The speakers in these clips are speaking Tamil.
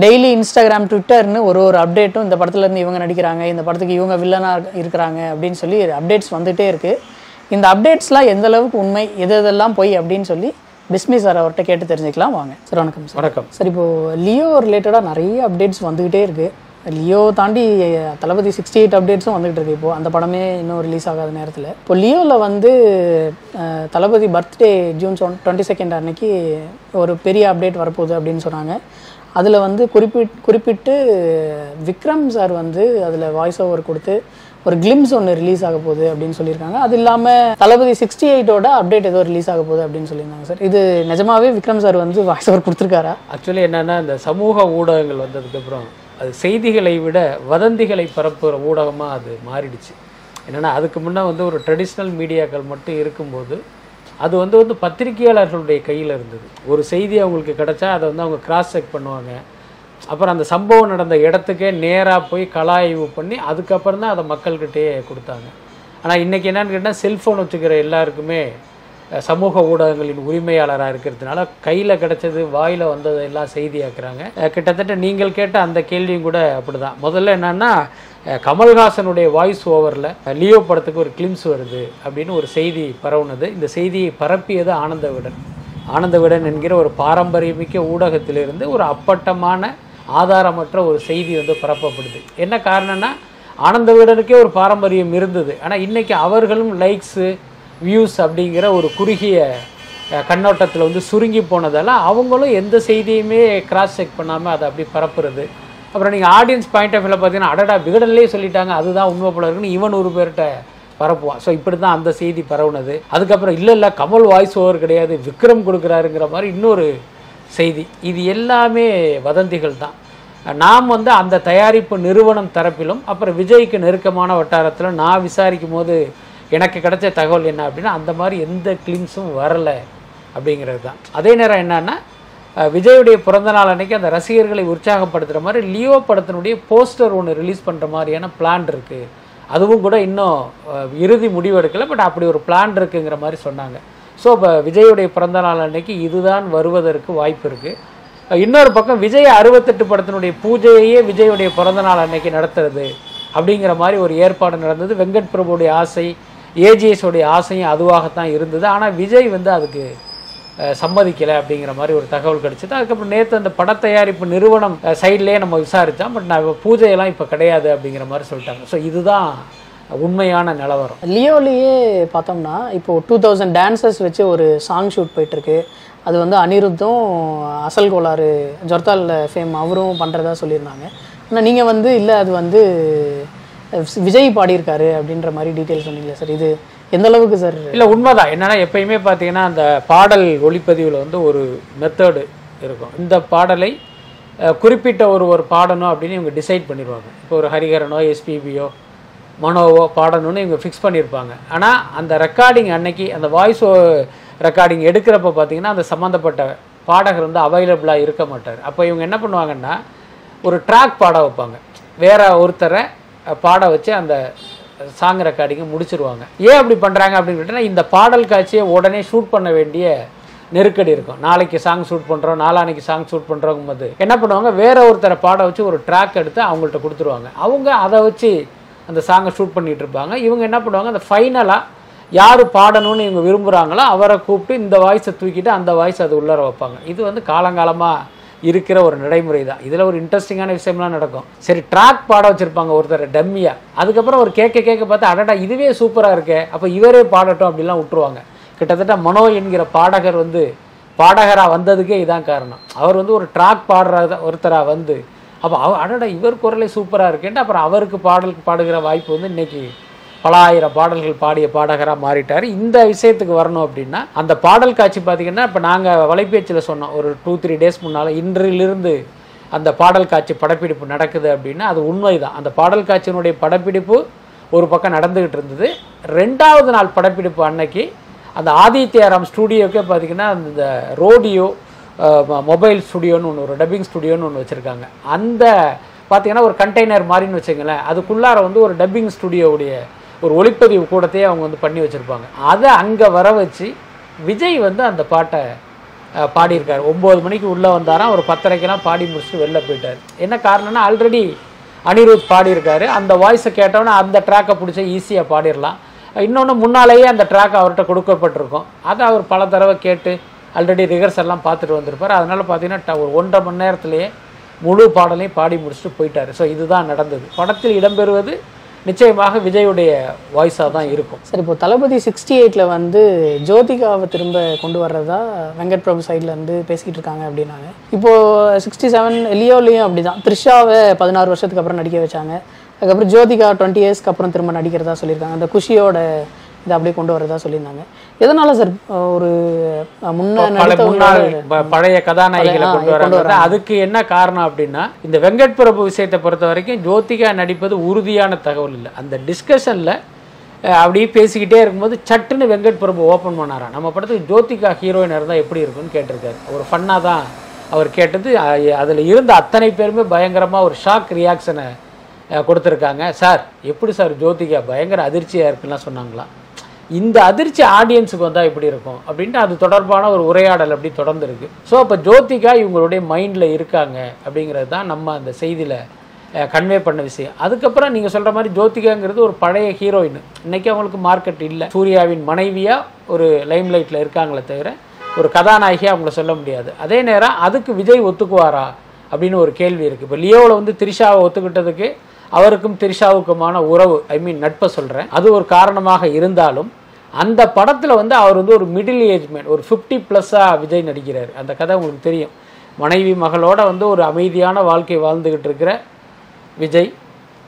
டெய்லி இன்ஸ்டாகிராம் ட்விட்டர்னு ஒரு ஒரு அப்டேட்டும் இந்த படத்துல இருந்து இவங்க நடிக்கிறாங்க இந்த படத்துக்கு இவங்க வில்லனாக இருக்கிறாங்க அப்படின்னு சொல்லி அப்டேட்ஸ் வந்துட்டே இருக்குது இந்த அப்டேட்ஸ்லாம் எந்த அளவுக்கு உண்மை எது எதெல்லாம் பொய் அப்படின்னு சொல்லி பிஸ்மி சார் அவர்கிட்ட கேட்டு தெரிஞ்சுக்கலாம். வாங்க. சார் வணக்கம் சார் வணக்கம். சார் இப்போ லியோ ரிலேட்டடாக நிறைய அப்டேட்ஸ் வந்துகிட்டே இருக்கு. லியோ தாண்டி தளபதி சிக்ஸ்டி எயிட் அப்டேட்ஸும் வந்துகிட்டு இருக்கு இப்போ. அந்த படமே இன்னும் ரிலீஸ் ஆகாத நேரத்தில். இப்போ லியோவில் வந்து Thalapathy birthday June twenty second அன்னைக்கு ஒரு பெரிய அப்டேட் வரப்போகுது அப்படின்னு சொன்னாங்க. அதில் வந்து குறிப்பிட் குறிப்பிட்டு விக்ரம் சார் வந்து அதில் வாய்ஸ் ஓவர் கொடுத்து ஒரு கிளிம்ஸ் ஒன்று ரிலீஸ் ஆக போகுது அப்படின்னு சொல்லியிருக்காங்க. அது இல்லாமல் தளபதி சிக்ஸ்டி எயிட்டோட அப்டேட் ஏதோ ரிலீஸ் ஆக போகுது அப்படின்னு சொல்லியிருந்தாங்க சார். இது நிஜமாவே விக்ரம் சார் வந்து வாய்ஸ் ஓவர் கொடுத்துருக்காரா? ஆக்சுவலி என்னென்னா இந்த சமூக ஊடகங்கள் வந்ததுக்கப்புறம் அது செய்திகளை விட வதந்திகளை பரப்புகிற ஊடகமாக அது மாறிடுச்சு. என்னென்னா அதுக்கு முன்னே வந்து ஒரு ட்ரெடிஷ்னல் மீடியாக்கள் மட்டும் இருக்கும்போது அது வந்து வந்து பத்திரிகையாளர்களுடைய கையில் இருந்தது. ஒரு செய்தி அவங்களுக்கு கிடைச்சா அதை வந்து அவங்க கிராஸ் செக் பண்ணுவாங்க. அப்புறம் அந்த சம்பவம் நடந்த இடத்துக்கே நேராக போய் கலாய்வு பண்ணி அதுக்கப்புறம் தான் அதை மக்கள்கிட்டயே கொடுத்தாங்க. ஆனால் இன்றைக்கி என்னன்னு கேட்டால் செல்ஃபோன் வச்சுக்கிற எல்லாருக்குமே சமூக ஊடகங்களின் உரிமையாளராக இருக்கிறதுனால கையில் கிடச்சது வாயில் வந்ததை எல்லாம் செய்தியாக்குறாங்க கிட்டத்தட்ட நீங்கள் கேட்ட அந்த கேள்வியும் கூட அப்படிதான். முதல்ல என்னன்னா கமல்ஹாசனுடைய வாய்ஸ் ஓவரில் லியோ படத்துக்கு ஒரு கிளிம்ஸ் வருது அப்படின்னு ஒரு செய்தி பரவுனது. இந்த செய்தியை பரப்பியது ஆனந்த விடன் ஆனந்த விடன் என்கிற ஒரு பாரம்பரியமிக்க ஊடகத்திலிருந்து ஒரு அப்பட்டமான ஆதாரமற்ற ஒரு செய்தி வந்து பரப்பப்படுது. என்ன காரணம்னா ஆனந்த விடனுக்கே ஒரு பாரம்பரியம் இருந்தது. ஆனால் இன்றைக்கி அவர்களும் லைக்ஸு வியூஸ் அப்படிங்கிற ஒரு குறுகிய கண்ணோட்டத்தில் வந்து சுருங்கி போனதால் அவங்களும் எந்த செய்தியுமே கிராஸ் செக் பண்ணாமல் அதை அப்படி பரப்புறது. அப்புறம் நீங்கள் ஆடியன்ஸ் பாயிண்ட் ஆஃப் வியூவில் பார்த்தீங்கன்னா அடடா விகடன்லேயே சொல்லிட்டாங்க. அதுதான் உண்மை போல இருக்குன்னு இவன் ஒரு பேர்கிட்ட பரப்புவான். ஸோ இப்படி தான் அந்த செய்தி பரவுனது. அதுக்கப்புறம் இல்லை இல்லை கமல் வாய்ஸ் ஓவர் கிடையாது. விக்ரம் கொடுக்குறாருங்கிற மாதிரி இன்னொரு செய்தி. இது எல்லாமே வதந்திகள் தான். நாம் வந்து அந்த தயாரிப்பு நிறுவனம் தரப்பிலும் அப்புறம் விஜய்க்கு நெருக்கமான வட்டாரத்தில் நான் விசாரிக்கும் போது எனக்கு கிடைச்ச தகவல் என்ன அப்படின்னா அந்த மாதிரி எந்த கிளிம்ஸும் வரலை அப்படிங்கிறது தான். அதே நேரம் என்னென்னா அஹ், விஜயுடைய பிறந்தநாள் அன்னைக்கு அந்த ரசிகர்களை உற்சாகப்படுத்துகிற மாதிரி லியோ படத்தினுடைய போஸ்டர் ஒன்று ரிலீஸ் பண்ணுற மாதிரியான பிளான் இருக்குது அதுவும் கூட இன்னும் இறுதி முடிவு பட் அப்படி ஒரு பிளான் இருக்குங்கிற மாதிரி சொன்னாங்க. ஸோ இப்போ விஜயுடைய பிறந்தநாள் அன்னைக்கு இதுதான் வருவதற்கு வாய்ப்பு இருக்குது இன்னொரு பக்கம் விஜய் அறுபத்தெட்டு படத்தினுடைய பூஜையையே விஜயுடைய பிறந்தநாள் அன்னைக்கு நடத்துறது அப்படிங்கிற மாதிரி ஒரு ஏற்பாடு நடந்தது. வெங்கட் பிரபுடைய ஆசை ஏஜிஎஸ் உடைய ஆசையும் அதுவாகத்தான் இருந்தது. ஆனால் விஜய் வந்து அதுக்கு சம்மதிக்கலை அப்படிங்கிற மாதிரி ஒரு தகவல் கிடச்சிது. அதுக்கப்புறம் நேற்று அந்த பட தயாரிப்பு நிறுவனம் சைட்லேயே நம்ம விசாரித்தோம் பட் நான் பூஜையெல்லாம் இப்போ கிடையாது அப்படிங்கிற மாதிரி சொல்லிட்டாங்க. ஸோ இதுதான் உண்மையான நிலவரம். லியோலேயே பார்த்தோம்னா இப்போ டூ தௌசண்ட் டான்சர்ஸ் வச்சு ஒரு சாங் ஷூட் போயிட்டுருக்கு. அது வந்து அனிருத்தும் அசல் கோளாறு ஜொர்தால் ஃபேம் அவரும் பண்ணுறதா சொல்லியிருந்தாங்க. ஆனால் நீங்கள் வந்து இல்லை அது வந்து விஜய் பாடியிருக்காரு அப்படின்ற மாதிரி டீட்டெயில் சொன்னீங்களே சார் இது எந்த அளவுக்கு சார்? இல்லை உண்மைதான். என்னன்னா எப்பயுமே பார்த்தீங்கன்னா அந்த பாடல் ஒளிப்பதிவில் வந்து ஒரு மெத்தடு இருக்கும். இந்த பாடலை குறிப்பிட்ட ஒரு ஒரு பாடணும் அப்படின்னு இவங்க டிசைட் பண்ணிடுவாங்க இப்போ ஒரு ஹரிஹரனோ எஸ்பிபியோ மனோவோ பாடணும்னு இவங்க ஃபிக்ஸ் பண்ணியிருப்பாங்க ஆனால் அந்த ரெக்கார்டிங் அன்னைக்கு அந்த வாய்ஸ் ரெக்கார்டிங் எடுக்கிறப்ப பார்த்தீங்கன்னா அந்த சம்மந்தப்பட்ட பாடகர் வந்து அவைலபிளாக இருக்க மாட்டார். அப்போ இவங்க என்ன பண்ணுவாங்கன்னா ஒரு ட்ராக் பாட வைப்பாங்க. வேற ஒருத்தரை பாட வச்சு அந்த சாங் ரெக்கார்டிங்கை முடிச்சிருவாங்க. ஏன் அப்படி பண்ணுறாங்க அப்படின்னு கேட்டால் இந்த பாடல் காட்சியை உடனே ஷூட் பண்ண வேண்டிய நெருக்கடி இருக்கும். நாளைக்கு சாங் ஷூட் பண்ணுறோம் நாளானைக்கு சாங் ஷூட் பண்ணுறோங்கும் போது என்ன பண்ணுவாங்க? வேற ஒருத்தரை பாட வச்சு ஒரு ட்ராக் எடுத்து அவங்கள்ட்ட கொடுத்துருவாங்க. அவங்க அதை வச்சு அந்த சாங்கை ஷூட் பண்ணிட்டு இருப்பாங்க. இவங்க என்ன பண்ணுவாங்க? அந்த ஃபைனலாக யார் பாடணும்னு இவங்க விரும்புகிறாங்களோ அவரை கூப்பிட்டு இந்த வாய்ஸை தூக்கிட்டு அந்த வாய்ஸ் அது உள்ளார வைப்பாங்க. இது வந்து காலங்காலமாக இருக்கிற ஒரு நடைமுறை தான் இதில் ஒரு இன்ட்ரெஸ்டிங்கான விஷயம்லாம் நடக்கும். சரி ட்ராக் பாட வச்சுருப்பாங்க ஒருத்தர் டம்மியாக அதுக்கப்புறம் ஒரு கேட்க கேட்க பார்த்து அடடா இதுவே சூப்பராக இருக்கே. அப்போ இவரே பாடட்டும் அப்படிலாம் விட்டுருவாங்க. கிட்டத்தட்ட மனோ என்கிற பாடகர் வந்து பாடகராக வந்ததுக்கே இதான் காரணம். அவர் வந்து ஒரு ட்ராக் பாடுற ஒருத்தராக வந்து அப்போ அவ அடடா இவர் குரலே சூப்பராக இருக்கேன்ட்டு அப்புறம் அவருக்கு பாடல் பாடுகிற வாய்ப்பு வந்து இன்றைக்கி பல ஆயிரம் பாடல்கள் பாடிய பாடகராக மாறிட்டார். இந்த விஷயத்துக்கு வரணும் அப்படின்னா அந்த பாடல் காட்சி பார்த்தீங்கன்னா இப்போ நாங்கள் வலைபேச்சில் சொன்னோம் ஒரு டூ த்ரீ டேஸ் முன்னால் இன்றிலிருந்து அந்த பாடல் காட்சி படப்பிடிப்பு நடக்குது அப்படின்னா அது உண்மை தான் அந்த பாடல் காட்சியினுடைய படப்பிடிப்பு ஒரு பக்கம் நடந்துக்கிட்டு இருந்தது. ரெண்டாவது நாள் படப்பிடிப்பு அன்னைக்கு அந்த ஆதித்யாராம் ஸ்டூடியோக்கே பார்த்தீங்கன்னா அந்த ரோடியோ மொபைல் ஸ்டுடியோன்னு ஒன்று ஒரு டப்பிங் ஸ்டுடியோன்னு ஒன்று வச்சுருக்காங்க. அந்த பார்த்தீங்கன்னா ஒரு கண்டெய்னர் மாதிரின்னு வச்சுங்களேன் அதுக்குள்ளார வந்து ஒரு டப்பிங் ஸ்டுடியோவுடைய ஒரு ஒளிப்பதிவு கூடத்தையே அவங்க வந்து பண்ணி வச்சுருப்பாங்க. அதை அங்கே வர வச்சு விஜய் வந்து அந்த பாட்டை பாடியிருக்கார். ஒம்பது மணிக்கு உள்ளே வந்தாராம் ஒரு பத்தரைக்கெல்லாம் பாடி முடிச்சுட்டு வெளில போயிட்டார். என்ன காரணம்னா ஆல்ரெடி அனிருத் பாடியிருக்காரு. அந்த வாய்ஸை கேட்டோன்னே அந்த ட்ராக்கை பிடிச்சா ஈஸியாக பாடிடலாம். இன்னொன்று முன்னாலேயே அந்த ட்ராக் அவர்கிட்ட கொடுக்கப்பட்டிருக்கும். அதை அவர் பல தடவை கேட்டு ஆல்ரெடி ரிஹர்சல்லாம் பார்த்துட்டு வந்திருப்பார். அதனால் பார்த்தீங்கன்னா ஒரு ஒன்றரை மணி நேரத்துலேயே முழு பாடலையும் பாடி முடிச்சுட்டு போயிட்டார். ஸோ இதுதான் நடந்தது. படத்தில் இடம்பெறுவது நிச்சயமாக விஜயுடைய வாய்ஸாக தான் இருக்கும். சரி இப்போ தளபதி சிக்ஸ்டி எயிட்டில் வந்து ஜோதிகாவை திரும்ப கொண்டு வர்றதா வெங்கட் பிரபு சைட்லேருந்து பேசிக்கிட்டு இருக்காங்க அப்படின்னாங்க. இப்போ சிக்ஸ்டி செவன் லியோலையும் அப்படி தான் த்ரிஷாவை பதினாறு வருஷத்துக்கு அப்புறம் நடிக்க வச்சாங்க. அதுக்கப்புறம் ஜோதிகா டுவெண்ட்டி இயர்ஸ்க்கு அப்புறம் திரும்ப நடிக்கிறதா சொல்லியிருக்காங்க. அந்த குஷியோட இதை அப்படியே கொண்டு வரதா சொல்லியிருந்தாங்க. எதனால சார் ஒரு முன்னாள் பழைய கதாநாயகிகளை கொண்டு வராங்க. அதுக்கு என்ன காரணம் அப்படின்னா இந்த வெங்கட் பிரபு விஷயத்தை பொறுத்த வரைக்கும் ஜோதிகா நடிப்பது உறுதியான தகவல் இல்லை. அந்த டிஸ்கஷனில் அப்படியே பேசிக்கிட்டே இருக்கும்போது சட்டுன்னு வெங்கட் பிரபு ஓப்பன் பண்ணாராம் நம்ம படத்துக்கு ஜோதிகா ஹீரோயின் இருந்தால் எப்படி இருக்கும்னு கேட்டிருக்காரு. ஒரு ஃபன்னாக தான் அவர் கேட்டது. அதில் இருந்த அத்தனை பேருமே பயங்கரமாக ஒரு ஷாக் ரியாக்ஷனை கொடுத்துருக்காங்க. சார் எப்படி சார் ஜோதிகா பயங்கர அதிர்ச்சியாக இருக்குலாம் சொன்னாங்களாம் இந்த அதிர்ச்சி ஆடியன்ஸுக்கு வந்தால் எப்படி இருக்கும்? அப்படின்ட்டு அது தொடர்பான ஒரு உரையாடல் அப்படி தொடர்ந்து இருக்கு ஸோ அப்போ ஜோதிகா இவங்களுடைய மைண்டில் இருக்காங்க அப்படிங்கிறது தான் நம்ம அந்த செய்தியில் கன்வே பண்ண விஷயம். அதுக்கப்புறம் நீங்கள் சொல்கிற மாதிரி ஜோதிகாங்கிறது ஒரு பழைய ஹீரோயின் இன்னைக்கு அவங்களுக்கு மார்க்கெட் இல்லை. சூர்யாவின் மனைவியாக ஒரு லைம்லைட்டில் இருக்காங்களே தவிர ஒரு கதாநாயகியாக அவங்கள சொல்ல முடியாது. அதே நேரம் அதுக்கு விஜய் ஒத்துக்குவாரா அப்படின்னு ஒரு கேள்வி இருக்குது இப்போ லியோவில் வந்து திரிஷாவை ஒத்துக்கிட்டதுக்கு அவருக்கும் திரிஷாவுக்குமான உறவு ஐ மீன் நட்பை சொல்கிறேன் அது ஒரு காரணமாக இருந்தாலும் அந்த படத்தில் வந்து அவர் வந்து ஒரு மிடில் ஏஜ் மேன் ஒரு ஃபிஃப்டி ப்ளஸ்ஸாக விஜய் நடிக்கிறார். அந்த கதை உங்களுக்கு தெரியும். மனைவி மகளோட வந்து ஒரு அமைதியான வாழ்க்கை வாழ்ந்துக்கிட்டு இருக்கிற விஜய்.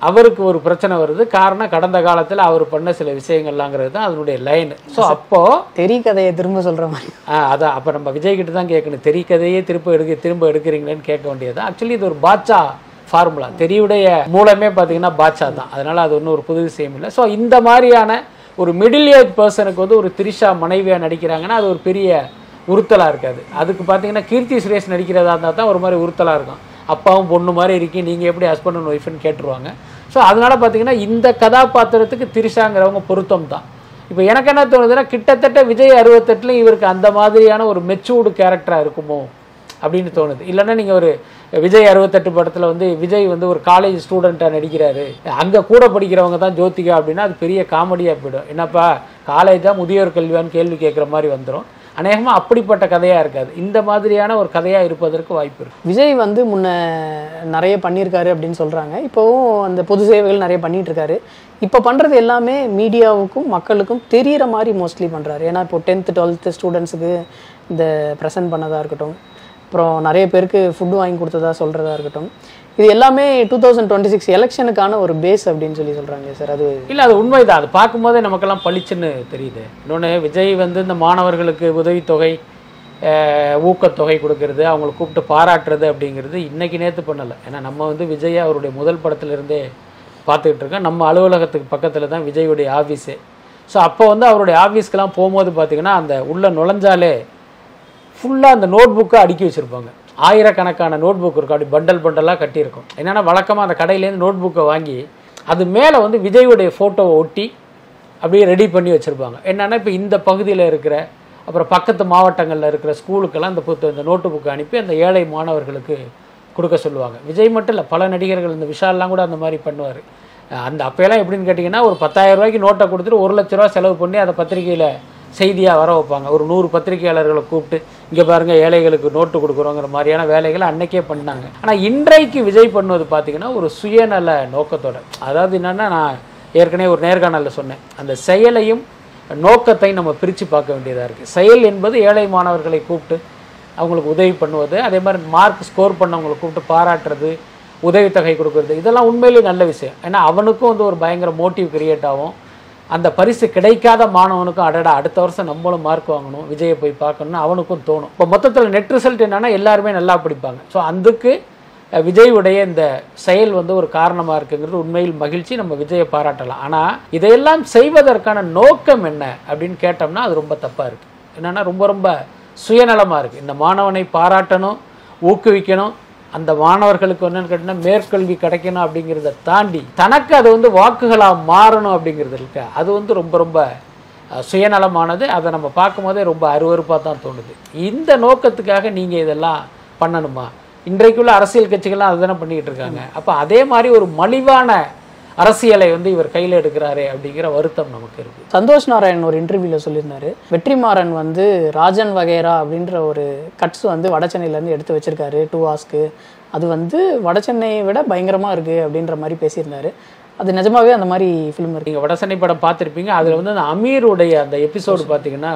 அவருக்கு ஒரு பிரச்சனை வருது. காரணம் கடந்த காலத்தில் அவர் பண்ண சில விஷயங்கள்லாங்கிறது தான் அதனுடைய லைன் ஸோ அப்போது தெரி கதையை திரும்ப சொல்கிற மாதிரி. ஆ அதான். அப்போ நம்ம விஜய் கிட்ட தான் கேட்கணும். தெரி கதையே திரும்ப எடுக்க திரும்ப எடுக்கிறீங்களேன்னு கேட்க வேண்டியது ஆக்சுவலி இது ஒரு பாட்சா ஃபார்முலா தெரியுடைய மூலமே பார்த்தீங்கன்னா பாட்சா தான். அதனால அது ஒன்றும் ஒரு புது விஷயம் இல்லை. ஸோ இந்த மாதிரியான ஒரு மிடில் ஏஜ் பர்சனுக்கு வந்து ஒரு திரிஷா மனைவியாக நடிக்கிறாங்கன்னா அது ஒரு பெரிய உறுத்தலாக இருக்காது. அதுக்கு பார்த்தீங்கன்னா கீர்த்தி சுரேஷ் நடிக்கிறதா இருந்தால் தான் ஒரு மாதிரி உறுத்தலாக இருக்கும். அப்பாவும் பொண்ணு மாதிரி இருக்கி நீங்கள் எப்படி ஹஸ்பண்ட் அண்ட் ஒய்ஃப்னு கேட்டுருவாங்க. ஸோ அதனால் பார்த்தீங்கன்னா இந்த கதாபாத்திரத்துக்கு திரிஷாங்கிறவங்க பொருத்தம் தான். இப்போ எனக்கு என்ன தோணுதுன்னா கிட்டத்தட்ட விஜய் அறுபத்தெட்டுலேயும் இவருக்கு அந்த மாதிரியான ஒரு மெச்சூர்டு கேரக்டராக இருக்குமோ? அப்படின்னு தோணுது. இல்லைன்னா நீங்கள் ஒரு விஜய் அறுபத்தெட்டு படத்தில் வந்து விஜய் வந்து ஒரு காலேஜ் ஸ்டூடெண்ட்டாக நடிக்கிறாரு. அங்கே கூட படிக்கிறவங்க தான் ஜோதிகா அப்படின்னா அது பெரிய காமெடியாக போயிடும். என்னப்பா காலேஜா முதியோர் கல்வியான்னு கேள்வி கேட்குற மாதிரி வந்துடும் அநேகமாக அப்படிப்பட்ட கதையாக இருக்காது. இந்த மாதிரியான ஒரு கதையாக இருப்பதற்கு வாய்ப்பு இருக்கு. விஜய் வந்து முன்ன நிறைய பண்ணியிருக்காரு அப்படின்னு சொல்கிறாங்க இப்போவும் அந்த பொது சேவைகள் நிறைய பண்ணிகிட்ருக்காரு இப்போ பண்ணுறது எல்லாமே மீடியாவுக்கும் மக்களுக்கும் தெரிகிற மாதிரி மோஸ்ட்லி பண்ணுறாரு ஏன்னா இப்போ டென்த்து டுவெல்த்து ஸ்டூடெண்ட்ஸுக்கு இந்த ப்ரெசென்ட் பண்ணதாக இருக்கட்டும் அப்புறம் நிறைய பேருக்கு ஃபுட்டு வாங்கி கொடுத்ததா சொல்கிறதா இருக்கட்டும். இது எல்லாமே டூ தௌசண்ட் டுவெண்ட்டி சிக்ஸ் எலெக்ஷனுக்கான ஒரு பேஸ் அப்படின்னு சொல்லி சொல்கிறாங்க சார். அது இல்லை அது உண்மைதான். அது பார்க்கும்போதே நமக்கெல்லாம் பளிச்சுன்னு தெரியுது. இன்னொன்று விஜய் வந்து இந்த மாணவர்களுக்கு உதவித்தொகை ஊக்கத்தொகை கொடுக்கறது அவங்களை கூப்பிட்டு பாராட்டுறது அப்படிங்கிறது இன்னைக்கு நேற்று பண்ணலை. ஏன்னா நம்ம வந்து விஜய் அவருடைய முதல் படத்துலேருந்தே பார்த்துக்கிட்டு இருக்கோம். நம்ம அலுவலகத்துக்கு பக்கத்தில் தான் விஜயுடைய ஆஃபீஸே ஸோ அப்போ வந்து அவருடைய ஆஃபீஸ்க்கெலாம் போகும்போது பார்த்திங்கன்னா அந்த உள்ளே நுழைஞ்சாலே ஃபுல்லாக அந்த நோட் புக்கை அடுக்கி வச்சுருப்பாங்க. ஆயிரக்கணக்கான நோட் புக் இருக்கும். அப்படி பண்டல் பண்டலாக கட்டியிருக்கும். என்னென்னா வழக்கமாக அந்த கடையிலேருந்து நோட் புக்கை வாங்கி அது மேலே வந்து விஜயுடைய ஃபோட்டோவை ஒட்டி அப்படியே ரெடி பண்ணி வச்சுருப்பாங்க. என்னென்னா இப்போ இந்த பகுதியில் இருக்கிற அப்புறம் பக்கத்து மாவட்டங்களில் இருக்கிற ஸ்கூலுக்கெல்லாம் இந்த புத்த இந்த நோட்டு புக்கை அனுப்பி அந்த ஏழை மாணவர்களுக்கு கொடுக்க சொல்லுவாங்க. விஜய் மட்டும் இல்லை பல நடிகர்கள் இந்த விஷால்லாம் கூட அந்த மாதிரி பண்ணுவார். அந்த அப்போயெல்லாம் எப்படின்னு கேட்டிங்கன்னா ஒரு பத்தாயிரம் ரூபாய்க்கு நோட்டை கொடுத்துட்டு ஒரு லட்ச ரூபா செலவு பண்ணி அதை பத்திரிக்கையில் செய்தியாக வர வைப்பாங்க. ஒரு நூறு பத்திரிகையாளர்களை கூப்பிட்டு இங்கே பாருங்கள் ஏழைகளுக்கு நோட்டு கொடுக்குறோங்கிற மாதிரியான வேலைகளை அன்னைக்கே பண்ணாங்க. ஆனால் இன்றைக்கு விஜய் பண்ணுவது பார்த்தீங்கன்னா ஒரு சுயநல நோக்கத்தோட. அதாவது என்னென்னா நான் ஏற்கனவே ஒரு நேர்காணலில் சொன்னேன். அந்த செயலையும் நோக்கத்தை நம்ம பிரித்து பார்க்க வேண்டியதாக இருக்குது செயல் என்பது ஏழை மாணவர்களை கூப்பிட்டு அவங்களுக்கு உதவி பண்ணுவது. அதே மாதிரி மார்க் ஸ்கோர் பண்ணவங்களை கூப்பிட்டு பாராட்டுறது உதவித்தொகை கொடுக்கறது. இதெல்லாம் உண்மையிலேயே நல்ல விஷயம். ஏன்னா அவனுக்கும் வந்து ஒரு பயங்கர மோட்டிவ் கிரியேட் ஆகும். அந்த பரிசு கிடைக்காத மாணவனுக்கும் அடடா அடுத்த வருஷம் நம்மளும் மார்க் வாங்கணும் விஜயை போய் பார்க்கணும்னு அவனுக்கும் தோணும். இப்போ மொத்தத்தில் நெட் ரிசல்ட் என்னென்னா எல்லாருமே நல்லா படிப்பாங்க. ஸோ அதுக்கு விஜயுடைய இந்த செயல் வந்து ஒரு காரணமாக இருக்குங்கிறது உண்மையில் மகிழ்ச்சி. நம்ம விஜயை பாராட்டலாம். ஆனால் இதையெல்லாம் செய்வதற்கான நோக்கம் என்ன அப்படின்னு கேட்டோம்னா அது ரொம்ப தப்பாக இருக்குது என்னென்னா ரொம்ப ரொம்ப சுயநலமாக இருக்குது இந்த மாணவனை பாராட்டணும் ஊக்குவிக்கணும் அந்த மாணவர்களுக்கு என்னன்னு கேட்டிங்கன்னா மேற்கல்வி கிடைக்கணும் அப்படிங்கிறத தாண்டி தனக்கு அது வந்து வாக்குகளாக மாறணும் அப்படிங்கிறது இருக்கு? அது வந்து ரொம்ப ரொம்ப சுயநலமானது. அதை நம்ம பார்க்கும்போதே ரொம்ப அருவருப்பாக தான் தோணுது. இந்த நோக்கத்துக்காக நீங்கள் இதெல்லாம் பண்ணணுமா? இன்றைக்குள்ள அரசியல் கட்சிகள்லாம் அதுதானே பண்ணிக்கிட்டு இருக்காங்க. அப்போ அதே மாதிரி ஒரு மலிவான அரசியலை வந்து இவர் கையில் எடுக்கிறாரே அப்படிங்கிற வருத்தம் நமக்கு இருக்குது சந்தோஷ் நாராயண் ஒரு இன்டர்வியூவில் சொல்லியிருந்தாரு. வெற்றிமாறன் வந்து ராஜன் வகைரா அப்படின்ற ஒரு கட்ஸ் வந்து வட சென்னையிலேருந்து எடுத்து வச்சிருக்காரு டூ ஹார்ஸ்க்கு அது வந்து வட சென்னையை விட பயங்கரமாக இருக்குது அப்படின்ற மாதிரி பேசியிருந்தாரு. அது நிஜமாவே அந்த மாதிரி ஃபிலிம் இருக்கு. நீங்கள் வடசென்னை படம் பார்த்துருப்பீங்க. அதில் வந்து அந்த அமீருடைய அந்த எபிசோடு பார்த்தீங்கன்னா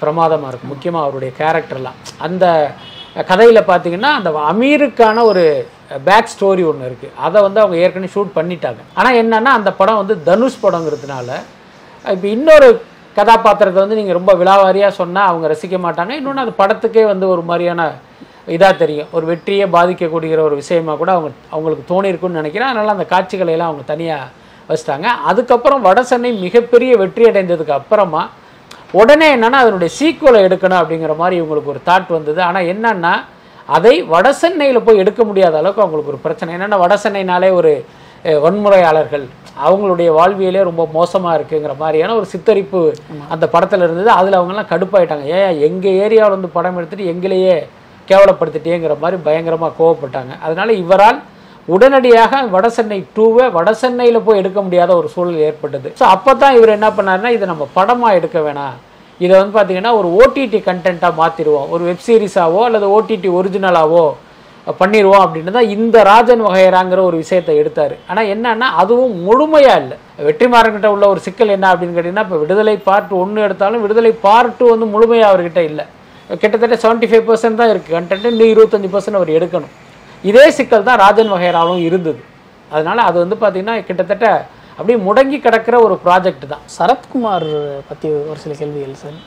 பிரமாதமாக இருக்கும். முக்கியமாக அவருடைய கேரக்டர்லாம் அந்த கதையில் பார்த்தீங்கன்னா அந்த அமீருக்கான ஒரு பேக் ஸ்டோரி ஒன்று இருக்குது அதை வந்து அவங்க ஏற்கனவே ஷூட் பண்ணிட்டாங்க. ஆனால் என்னென்னா அந்த படம் வந்து தனுஷ் படங்கிறதுனால இப்போ இன்னொரு கதாபாத்திரத்தை வந்து நீங்கள் ரொம்ப விலாவாரியாக சொன்னால் அவங்க ரசிக்க மாட்டாங்க. இன்னொன்று அந்த படத்துக்கே வந்து ஒரு மாதிரியான இதாக தெரியும். ஒரு வெற்றியை பாதிக்கக்கூடிய ஒரு விஷயமா கூட அவங்க அவங்களுக்கு தோணியிருக்குன்னு நினைக்கிறேன். அதனால் அந்த காட்சிகளை எல்லாம் அவங்க தனியாக வச்சிட்டாங்க. அதுக்கப்புறம் வடசென்னை மிகப்பெரிய வெற்றி அடைந்ததுக்கு அப்புறமா உடனே என்னென்னா அதனுடைய சீக்குவலை எடுக்கணும் அப்படிங்கிற மாதிரி இவங்களுக்கு ஒரு தாட் வந்தது. ஆனால் என்னன்னா அதை வடசென்னையில் போய் எடுக்க முடியாத அளவுக்கு அவங்களுக்கு ஒரு பிரச்சனை. என்னென்னா வடசென்னைனாலே ஒரு அஹ், வன்முறையாளர்கள். அவங்களுடைய வாழ்வியலே ரொம்ப மோசமாக இருக்குங்கிற மாதிரியான ஒரு சித்தரிப்பு அந்த படத்தில் இருந்தது. அதில் அவங்கெல்லாம் கடுப்பாயிட்டாங்க. ஏன் எங்கள் ஏரியாவில் வந்து படம் எடுத்துட்டு எங்களையே கேவலப்படுத்திட்டேங்கிற மாதிரி பயங்கரமாக கோவப்பட்டாங்க. அதனால இவரால் உடனடியாக வடசென்னை டூவை வடசென்னையில் போய் எடுக்க முடியாத ஒரு சூழல் ஏற்பட்டது. ஸோ அப்போ தான் இவர் என்ன பண்ணாருன்னா இதை நம்ம படமாக எடுக்க வேணாம். இதை வந்து பார்த்தீங்கன்னா ஒரு ஓடிடி கண்டென்ட்டாக மாற்றிடுவோம் ஒரு வெப் சீரிஸாவோ அல்லது ஓடிடி ஒரிஜினலாவோ பண்ணிடுவோம் அப்படின்னு தான் இந்த ராஜன் வகையராங்கிற ஒரு விஷயத்தை எடுத்தார். ஆனால் என்னன்னா அதுவும் முழுமையாக இல்லை. வெற்றிமாறன்கிட்ட உள்ள ஒரு சிக்கல் என்ன அப்படின்னு கேட்டிங்கன்னா இப்போ விடுதலை பார்ட் ஒன்று எடுத்தாலும் விடுதலை பார்ட் டூ வந்து முழுமையாக அவர்கிட்ட இல்லை. கிட்டத்தட்ட செவன்ட்டி ஃபைவ் பர்சன்ட் தான் இருக்குது கண்டென்ட் இன்னும் இருபத்தஞ்சி பர்சன்ட் அவர் எடுக்கணும். இதே சிக்கல் தான் ராஜன் வகையராலும் இருந்தது. அதனால் அது வந்து பார்த்திங்கன்னா கிட்டத்தட்ட அப்படியே முடங்கி கிடக்கிற ஒரு ப்ராஜெக்ட் தான். சரத்குமார் பற்றி ஒரு சில கேள்விகள் சார்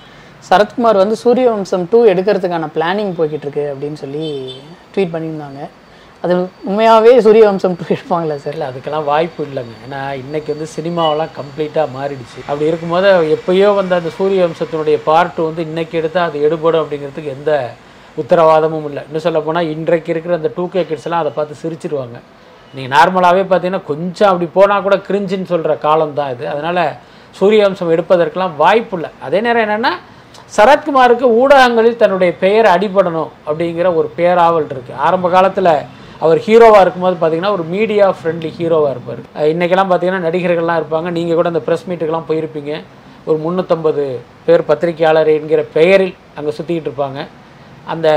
சரத்குமார் வந்து சூரியவம்சம் டூ எடுக்கிறதுக்கான பிளானிங் போய்கிட்டு இருக்கு அப்படின்னு சொல்லி ட்வீட் பண்ணியிருந்தாங்க. அது உண்மையாகவே சூரியவம்சம் டூ எடுப்பாங்களா சார் இல்லை அதுக்கெல்லாம் வாய்ப்பு இல்லைங்க. ஏன்னா இன்னைக்கு வந்து சினிமாவெல்லாம் கம்ப்ளீட்டாக மாறிடுச்சு. அப்படி இருக்கும்போது எப்பயோ வந்த அந்த சூரிய வம்சத்தினுடைய பார்ட் வந்து இன்னைக்கு எடுத்தால் அது எடுபடும் அப்படிங்கிறதுக்கு எந்த உத்தரவாதமும் இல்லை. இன்னும் சொல்ல போனால் இன்றைக்கு இருக்கிற அந்த டூ கே கிட்ஸ்லாம் அதை பார்த்து சிரிச்சிருவாங்க. நீங்கள் நார்மலாகவே பார்த்தீங்கன்னா கொஞ்சம் அப்படி போனால் கூட கிரிஞ்சின்னு சொல்கிற காலம் தான் இது. அதனால் சூரிய வம்சம் எடுப்பதற்கெல்லாம் வாய்ப்பு இல்லை. அதே நேரம் என்னென்னா சரத்குமாருக்கு ஊடகங்களில் தன்னுடைய பெயர் அடிபடணும் அப்படிங்கிற ஒரு பேராவல் இருக்குது ஆரம்ப காலத்தில் அவர் ஹீரோவாக இருக்கும்போது பார்த்தீங்கன்னா ஒரு மீடியா ஃப்ரெண்ட்லி ஹீரோவாக இருப்பார். இன்றைக்கெல்லாம் பார்த்தீங்கன்னா நடிகர்கள்லாம் இருப்பாங்க. நீங்கள் கூட அந்த ப்ரெஸ் மீட்டுக்கெல்லாம் போயிருப்பீங்க. ஒரு முந்நூற்றம்பது பேர் பத்திரிகையாளர் என்கிற பெயரில் அங்கே சுற்றிக்கிட்டு இருப்பாங்க. அந்த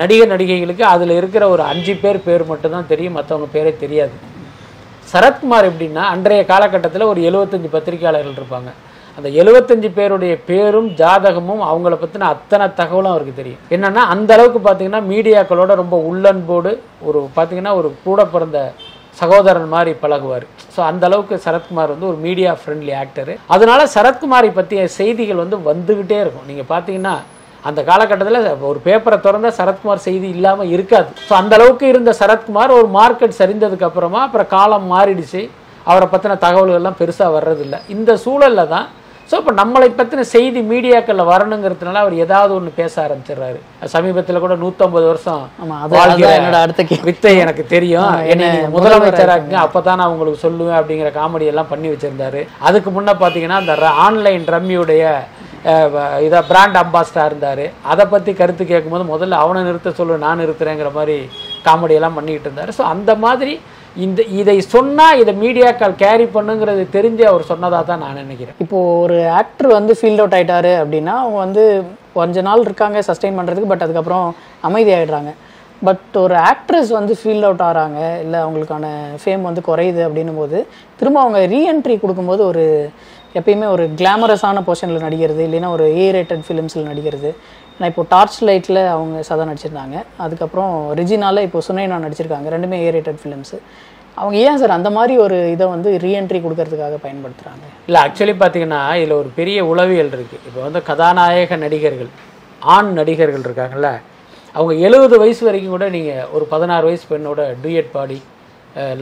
நடிகர் நடிகைகளுக்கு அதில் இருக்கிற ஒரு அஞ்சு பேர் பேர் மட்டும்தான் தெரியும் மற்றவங்க பேரே தெரியாது. சரத்குமார் எப்படின்னா அன்றைய காலகட்டத்தில் ஒரு எழுபத்தஞ்சு பத்திரிகையாளர்கள் இருப்பாங்க. அந்த எழுபத்தஞ்சு பேருடைய பேரும் ஜாதகமும் அவங்கள பற்றின அத்தனை தகவலும் அவருக்கு தெரியும். என்னென்னா அந்த அளவுக்கு பார்த்தீங்கன்னா மீடியாக்களோட ரொம்ப உள்ளன்போடு ஒரு பார்த்தீங்கன்னா ஒரு கூட பிறந்த சகோதரன் மாதிரி பழகுவார். ஸோ அந்த அளவுக்கு சரத்குமார் வந்து ஒரு மீடியா ஃப்ரெண்ட்லி ஆக்டர் அதனால சரத்குமாரை பற்றிய செய்திகள் வந்து வந்துக்கிட்டே இருக்கும். நீங்கள் பார்த்தீங்கன்னா அந்த காலகட்டத்தில் ஒரு பேப்பரை திறந்தா சரத்குமார் செய்தி இல்லாமல் இருக்காது. ஸோ அந்த அளவுக்கு இருந்த சரத்குமார் ஒரு மார்க்கெட் சரிந்ததுக்கு அப்புறமா அப்புறம் காலம் மாறிடுச்சு. அவரை பற்றின தகவல்கள்லாம் பெருசாக வர்றதில்ல. இந்த சூழலில் தான் ஸோ இப்போ நம்மளை பற்றின செய்தி மீடியாக்களில் வரணுங்கிறதுனால அவர் ஏதாவது ஒன்று பேச ஆரம்பிச்சிடுறாரு. சமீபத்தில் கூட நூற்றம்பது வருஷம் என்னோட அடுத்த வித்தை எனக்கு தெரியும். என்னை முதலமைச்சராக்குங்க அப்பதான் நான் உங்களுக்கு சொல்லுவேன் அப்படிங்கிற காமெடி எல்லாம் பண்ணி வச்சிருந்தாரு. அதுக்கு முன்ன பாத்தீங்கன்னா அந்த ஆன்லைன் ரம்மியுடைய இதை பிராண்ட் அம்பாஸ்டராக இருந்தார். அதை பற்றி கருத்து கேட்கும்போது முதல்ல அவனை நிறுத்த சொல்லு நான் நிறுத்துறேங்கிற மாதிரி காமெடியெல்லாம் பண்ணிக்கிட்டு இருந்தார். ஸோ அந்த மாதிரி இந்த இதை சொன்னால் இதை மீடியாக்கள் கேரி பண்ணுங்கிறது தெரிஞ்சு அவர் சொன்னதாக தான் நான் நினைக்கிறேன். இப்போது ஒரு ஆக்டர் வந்து ஃபீல்ட் அவுட் ஆகிட்டாரு அப்படின்னா அவங்க வந்து கொஞ்ச நாள் இருக்காங்க சஸ்டெயின் பண்ணுறதுக்கு பட் அதுக்கப்புறம் அமைதியாகிடுறாங்க பட் ஒரு ஆக்ட்ரஸ் வந்து ஃபீல்ட் அவுட் ஆகிறாங்க இல்லை அவங்களுக்கான ஃபேம் வந்து குறையுது அப்படின்னும் போது திரும்ப அவங்க ரீஎன்ட்ரி கொடுக்கும்போது ஒரு எப்பயுமே ஒரு கிளாமரஸான போர்ஷனில் நடிக்கிறது இல்லைன்னா ஒரு ஏ ரேட்டட் ஃபிலிம்ஸில் நடிக்கிறது. நான் இப்போ டார்ச் லைட்டில் அவங்க சதா நடிச்சிருந்தாங்க. அதுக்கப்புறம் ரிஜினால இப்போ சுனைனா நடிச்சிருக்காங்க. ரெண்டுமே ஏ ரேட்டட் ஃபிலிம்ஸு அவங்க ஏன் சார் அந்த மாதிரி ஒரு இதை வந்து ரீஎன்ட்ரி கொடுக்கறதுக்காக பயன்படுத்துகிறாங்க இல்லை ஆக்சுவலி பார்த்தீங்கன்னா இதில் ஒரு பெரிய உளவியல் இருக்குது இப்போ வந்து கதாநாயக நடிகர்கள் ஆண் நடிகர்கள் இருக்காங்கல்ல அவங்க எழுபது வயசு வரைக்கும் கூட நீங்கள் ஒரு பதினாறு வயசு பெண்ணோட டூயட் பாடி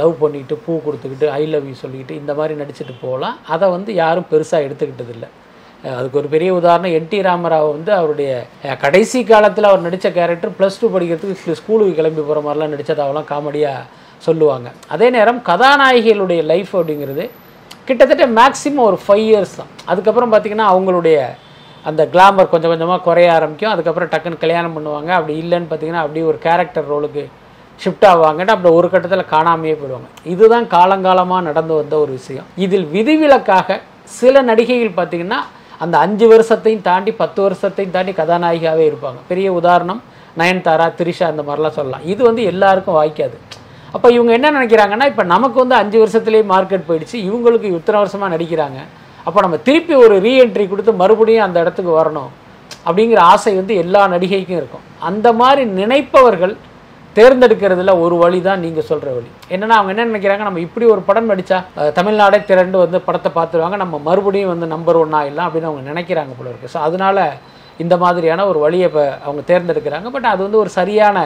லவ் பண்ணிட்டு பூ கொடுத்துக்கிட்டு ஐ லவ் யூ சொல்லிக்கிட்டு இந்த மாதிரி நடிச்சிட்டு போகலாம். அதை வந்து யாரும் பெருசாக எடுத்துக்கிட்டது இல்லை அதுக்கு ஒரு பெரிய உதாரணம் என் டி ராமராவ் வந்து அவருடைய கடைசி காலத்தில் அவர் நடித்த கேரக்டர் ப்ளஸ் டூ படிக்கிறதுக்கு ஸ்கூலுக்கு கிளம்பி போகிற மாதிரிலாம் நடித்ததாவெல்லாம் காமெடியாக சொல்லுவாங்க. அதே நேரம் கதாநாயகிகளுடைய லைஃப் அப்படிங்கிறது கிட்டத்தட்ட மேக்ஸிமம் ஒரு ஃபைவ் இயர்ஸ் தான். அதுக்கப்புறம் பார்த்திங்கன்னா அவங்களுடைய அந்த கிளாமர் கொஞ்சம் கொஞ்சமாக குறைய ஆரம்பிக்கும். அதுக்கப்புறம் டக்குன்னு கல்யாணம் பண்ணுவாங்க. அப்படி இல்லைன்னு பார்த்தீங்கன்னா அப்படியே ஒரு கேரக்டர் ரோலுக்கு ஷிஃப்ட் ஆவாங்கன்னு அப்படி ஒரு கட்டத்தில் காணாமையே போயிடுவாங்க. இதுதான் காலங்காலமாக நடந்து வந்த ஒரு விஷயம். இதில் விதிவிலக்காக சில நடிகைகள் பார்த்தீங்கன்னா அந்த அஞ்சு வருஷத்தையும் தாண்டி பத்து வருஷத்தையும் தாண்டி கதாநாயகியாகவே இருப்பாங்க. பெரிய உதாரணம் நயன்தாரா திரிஷா அந்த மாதிரிலாம் சொல்லலாம். இது வந்து எல்லாருக்கும் வாய்க்காது. அப்போ இவங்க என்ன நினைக்கிறாங்கன்னா இப்போ நமக்கு வந்து அஞ்சு வருஷத்துலேயே மார்க்கெட் போயிடுச்சு இவங்களுக்கு இத்தனை வருஷமாக நடிக்கிறாங்க. அப்போ நம்ம திருப்பி ஒரு ரீஎன்ட்ரி கொடுத்து மறுபடியும் அந்த இடத்துக்கு வரணும் அப்படிங்கிற ஆசை வந்து எல்லா நடிகைக்கும் இருக்கும். அந்த மாதிரி நினைப்பவர்கள் தேர்ந்தெடுக்கிறதுல ஒரு வழி தான் நீங்கள் சொல்கிற வழி. என்னன்னா அவங்க என்ன நினைக்கிறாங்க? நம்ம இப்படி ஒரு படம் நடித்தா தமிழ்நாடே திரண்டு வந்து படத்தை பார்த்துருவாங்க. நம்ம மறுபடியும் வந்து நம்பர் ஒன் ஆகிடலாம் அப்படின்னு அவங்க நினைக்கிறாங்க போல இருக்கு. ஸோ அதனால இந்த மாதிரியான ஒரு வழியை இப்போ அவங்க தேர்ந்தெடுக்கிறாங்க. பட் அது வந்து ஒரு சரியான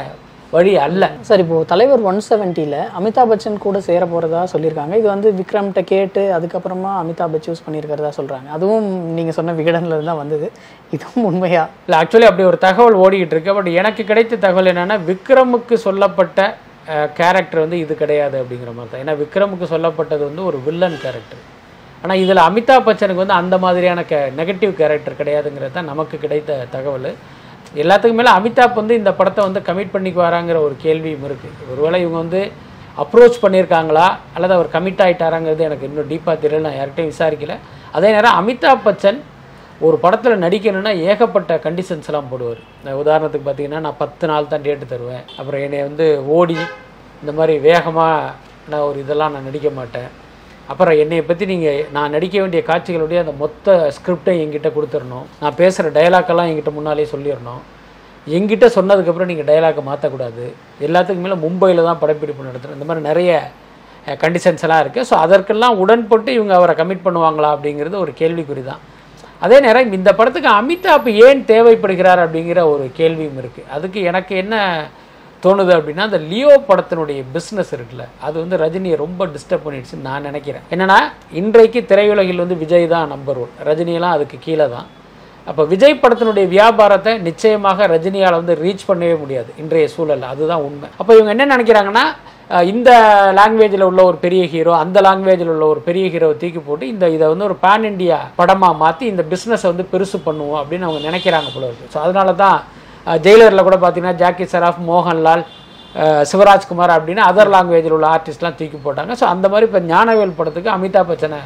வழி அல்ல. சார் இப்போ தலைவர் ஒன் செவன்ட்டியில் அமிதாப் பச்சன் கூட சேர போகிறதா சொல்லியிருக்காங்க. இது வந்து விக்ரம்கிட்ட கேட்டு அதுக்கப்புறமா அமிதாப் சூஸ் பண்ணியிருக்கிறதா சொல்கிறாங்க அதுவும் நீங்கள் சொன்ன விகடனில் தான் வந்தது. இதுவும் உண்மையா? இல்லை ஆக்சுவலி அப்படி ஒரு தகவல் ஓடிக்கிட்டு இருக்கு. பட் எனக்கு கிடைத்த தகவல் என்னன்னா விக்ரமுக்கு சொல்லப்பட்ட கேரக்டர் வந்து இது கிடையாது அப்படிங்கிற மாதிரி தான். ஏன்னா விக்ரமுக்கு சொல்லப்பட்டது வந்து ஒரு வில்லன் கேரக்டர் ஆனால் இதில் அமிதாப் பச்சனுக்கு வந்து அந்த மாதிரியான கே நெகட்டிவ் கேரக்டர் கிடையாதுங்கிறது தான் நமக்கு கிடைத்த தகவல். எல்லாத்துக்கும் மேலே அமிதாப் வந்து இந்த படத்தை வந்து கமிட் பண்ணிக்கு வராங்கிற ஒரு கேள்வியும் இருக்குது ஒருவேளை இவங்க வந்து அப்ரோச் பண்ணியிருக்காங்களா அல்லது அவர் கமிட் ஆகிட்டாராங்கிறது எனக்கு இன்னும் டீப்பாக தெரியல. நான் யார்கிட்டையும் விசாரிக்கல. அதே நேரம் அமிதாப் பச்சன் ஒரு படத்தில் நடிக்கணும்னா ஏகப்பட்ட கண்டிஷன்ஸ்லாம் போடுவார். உதாரணத்துக்கு பார்த்தீங்கன்னா நான் பத்து நாள் தான் டேட்டு தருவேன். அப்புறம் என்னை வந்து ஓடி இந்த மாதிரி வேகமாக நான் ஒரு இதெல்லாம் நான் நடிக்க மாட்டேன். அப்புறம் என்னை பற்றி நீங்கள் நான் நடிக்க வேண்டிய காட்சிகளுடைய அந்த மொத்த ஸ்கிரிப்டை எங்கிட்ட கொடுத்துடணும். நான் பேசுகிற டயலாக்கெல்லாம் எங்கிட்ட முன்னாலே சொல்லிடணும். எங்கிட்ட சொன்னதுக்கப்புறம் நீங்கள் டயலாக்கை மாற்றக்கூடாது எல்லாத்துக்கும் மேலே மும்பையில் தான் படப்பிடிப்பு நடத்துகிறேன் இந்த மாதிரி நிறைய கண்டிஷன்ஸ் எல்லாம் இருக்குது ஸோ அதற்கெல்லாம் உடன்பட்டு இவங்க அவரை கமிட் பண்ணுவாங்களா அப்படிங்கிறது ஒரு கேள்விக்குறி தான். அதே நேரம் இந்த படத்துக்கு அமிதாப் ஏன் தேவைப்படுகிறார் அப்படிங்கிற ஒரு கேள்வியும் இருக்குது அதுக்கு எனக்கு என்ன தோணுது அப்படின்னா அந்த லியோ படத்தினுடைய பிஸ்னஸ் இருக்குல்ல அது வந்து ரஜினியை ரொம்ப டிஸ்டர்ப் பண்ணிடுச்சுன்னு நான் நினைக்கிறேன். என்னென்னா இன்றைக்கு திரையுலகில் வந்து விஜய் தான் நம்பர் ஒன் ரஜினியெல்லாம் அதுக்கு கீழே தான். அப்போ விஜய் படத்தினுடைய வியாபாரத்தை நிச்சயமாக ரஜினியால் வந்து ரீச் பண்ணவே முடியாது இன்றைய சூழலில். அதுதான் உண்மை. அப்போ இவங்க என்ன நினைக்கிறாங்கன்னா இந்த லாங்குவேஜில் உள்ள ஒரு பெரிய ஹீரோ அந்த லாங்குவேஜில் உள்ள ஒரு பெரிய ஹீரோவை தூக்கி போட்டு இந்த இதை வந்து ஒரு பேன் இண்டியா படமாக மாற்றி இந்த பிஸ்னஸை வந்து பெருசு பண்ணுவோம் அப்படின்னு அவங்க நினைக்கிறாங்க போல இருக்குது ஸோ அதனால தான் ஜெயிலரில் கூட பார்த்தீங்கன்னா ஜாக்கி சராஃப் மோகன்லால் சிவராஜ்குமார் அப்படின்னு அதர் லாங்குவேஜில் உள்ள ஆர்டிஸ்ட்லாம் தூக்கி போட்டாங்க. ஸோ அந்த மாதிரி இப்போ ஞானவேல் படத்துக்கு அமிதாப் பச்சனை